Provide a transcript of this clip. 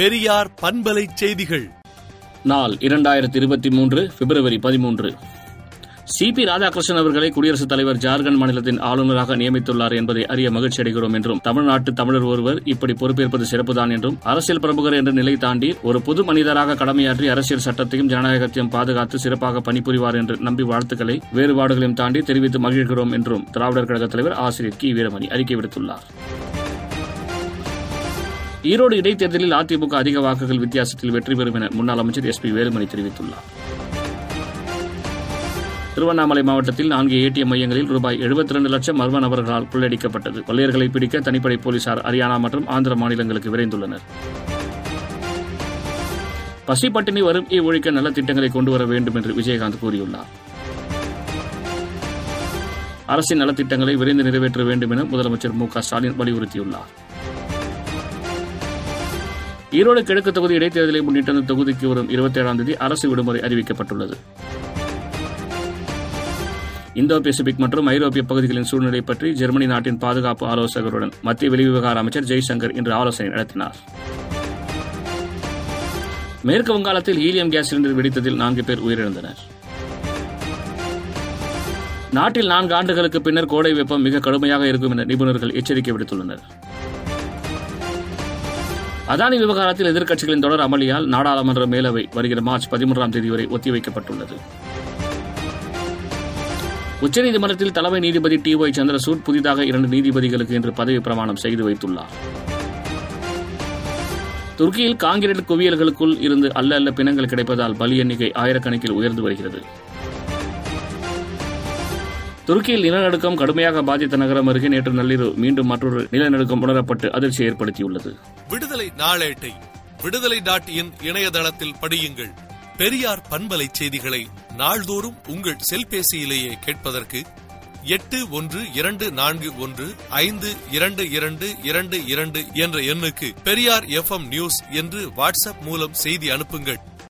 பெரியார் பண்பலை செய்திகள். நாள் இரண்டாயிரத்தி இருபத்தி மூன்று பிப்ரவரி பதிமூன்று. சி பி ராதாகிருஷ்ணன் அவர்களை குடியரசுத் தலைவர் ஜார்க்கண்ட் மாநிலத்தின் ஆளுநராக நியமித்துள்ளார் என்பதை அறிய மகிழ்ச்சி அடைகிறோம் என்றும் தமிழ்நாட்டு தமிழர் ஒருவர் இப்படி பொறுப்பேற்பது சிறப்புதான் என்றும் அரசியல் பிரமுகர் என்ற நிலை தாண்டி ஒரு பொது மனிதராக கடமையாற்றி அரசியல் சட்டத்தையும் ஜனநாயகத்தையும் பாதுகாத்து சிறப்பாக பணிபுரிவார் என்று நம்பி வாழ்த்துக்களை வேறுபாடுகளையும் தாண்டி தெரிவித்து மகிழ்கிறோம் என்றும் திராவிடர் கழக தலைவர் ஆசிரியர் கி. வீரமணி அறிக்கை விடுத்துள்ளார். ஈரோடு இடைத்தேர்தலில் அதிமுக அதிக வாக்குகள் வித்தியாசத்தில் வெற்றி பெறும் என முன்னாள் அமைச்சர் எஸ் பி வேலுமணி தெரிவித்துள்ளார். திருவண்ணாமலை மாவட்டத்தில் நான்கு ஏடிஎம் மையங்களில் ரூபாய் 72 லட்சம் மர்ம நபர்களால் கொள்ளையடிக்கப்பட்டது கொள்ளையர்களை பிடிக்க தனிப்படை போலீசார் ஹரியானா மற்றும் ஆந்திர மாநிலங்களுக்கு விரைந்துள்ளனர். பசிப்பட்டினி இ ஒழிக்க நல்ல திட்டங்களை கொண்டு வர வேண்டும் என்று விஜயகாந்த் கூறியுள்ளார். அரசின் நலத்திட்டங்களை விரைந்து நிறைவேற்ற வேண்டும் என முதலமைச்சர் மு க ஸ்டாலின் வலியுறுத்தியுள்ளார். ஈரோடு கிழக்கு தொகுதி இடைத்தேர்தலை முன்னிட்டு அந்த தொகுதிக்கு வரும் இருபத்தி ஏழாம் தேதி அரசு விடுமுறை அறிவிக்கப்பட்டுள்ளது. இந்தோ பசிபிக் மற்றும் ஐரோப்பிய பகுதிகளின் சூழ்நிலை பற்றி ஜெர்மனி நாட்டின் பாதுகாப்பு ஆலோசகருடன் மத்திய வெளிவிவகார அமைச்சர் ஜெய்சங்கர் இன்று ஆலோசனை நடத்தினார். மேற்கு வங்காளத்தில் ஹீலியம் கேஸ் சிலிண்டர் வெடித்ததில் நான்கு பேர் உயிரிழந்தனர். நாட்டில் நான்கு ஆண்டுகளுக்கு பின்னர் கோடை வெப்பம் மிக கடுமையாக இருக்கும் என நிபுணர்கள் எச்சரிக்கை விடுத்துள்ளனர். அதானி விவகாரத்தில் எதிர்க்கட்சிகளின் தொடர் அமளியால் நாடாளுமன்ற மேலவை வருகிற மார்ச் பதிமூன்றாம் தேதி வரை ஒத்திவைக்கப்பட்டுள்ளது. உச்சநீதிமன்றத்தில் தலைமை நீதிபதி டி ஒய் சந்திரசூட் புதிதாக இரண்டு நீதிபதிகளுக்கு இன்று பதவி பிரமாணம் செய்து வைத்துள்ளார். துருக்கியில் காங்கிரீட் குவியல்களுக்குள் இருந்து அல்ல அல்ல பிணங்கள் கிடைப்பதால் பலி எண்ணிக்கை ஆயிரக்கணக்கில் உயர்ந்து வருகிறது. துருக்கியில் நிலநடுக்கம் கடுமையாக பாதித்த நகரம் அருகே நேற்று நள்ளிரவு மீண்டும் மற்றொரு நிலநடுக்கம் உணரப்பட்டு அதிர்ச்சி ஏற்படுத்தியுள்ளது. விடுதலை நாளேட்டை விடுதலை டாட் இன் இணையதளத்தில் படியுங்கள். பெரியார் பண்பலை செய்திகளை நாள்தோறும் உங்கள் செல்பேசியிலேயே கேட்பதற்கு எட்டு ஒன்று இரண்டு நான்கு ஒன்று ஐந்து இரண்டு இரண்டு இரண்டு இரண்டு என்ற எண்ணுக்கு பெரியார் எஃப் நியூஸ் என்று வாட்ஸ்அப் மூலம் செய்தி அனுப்புங்கள்.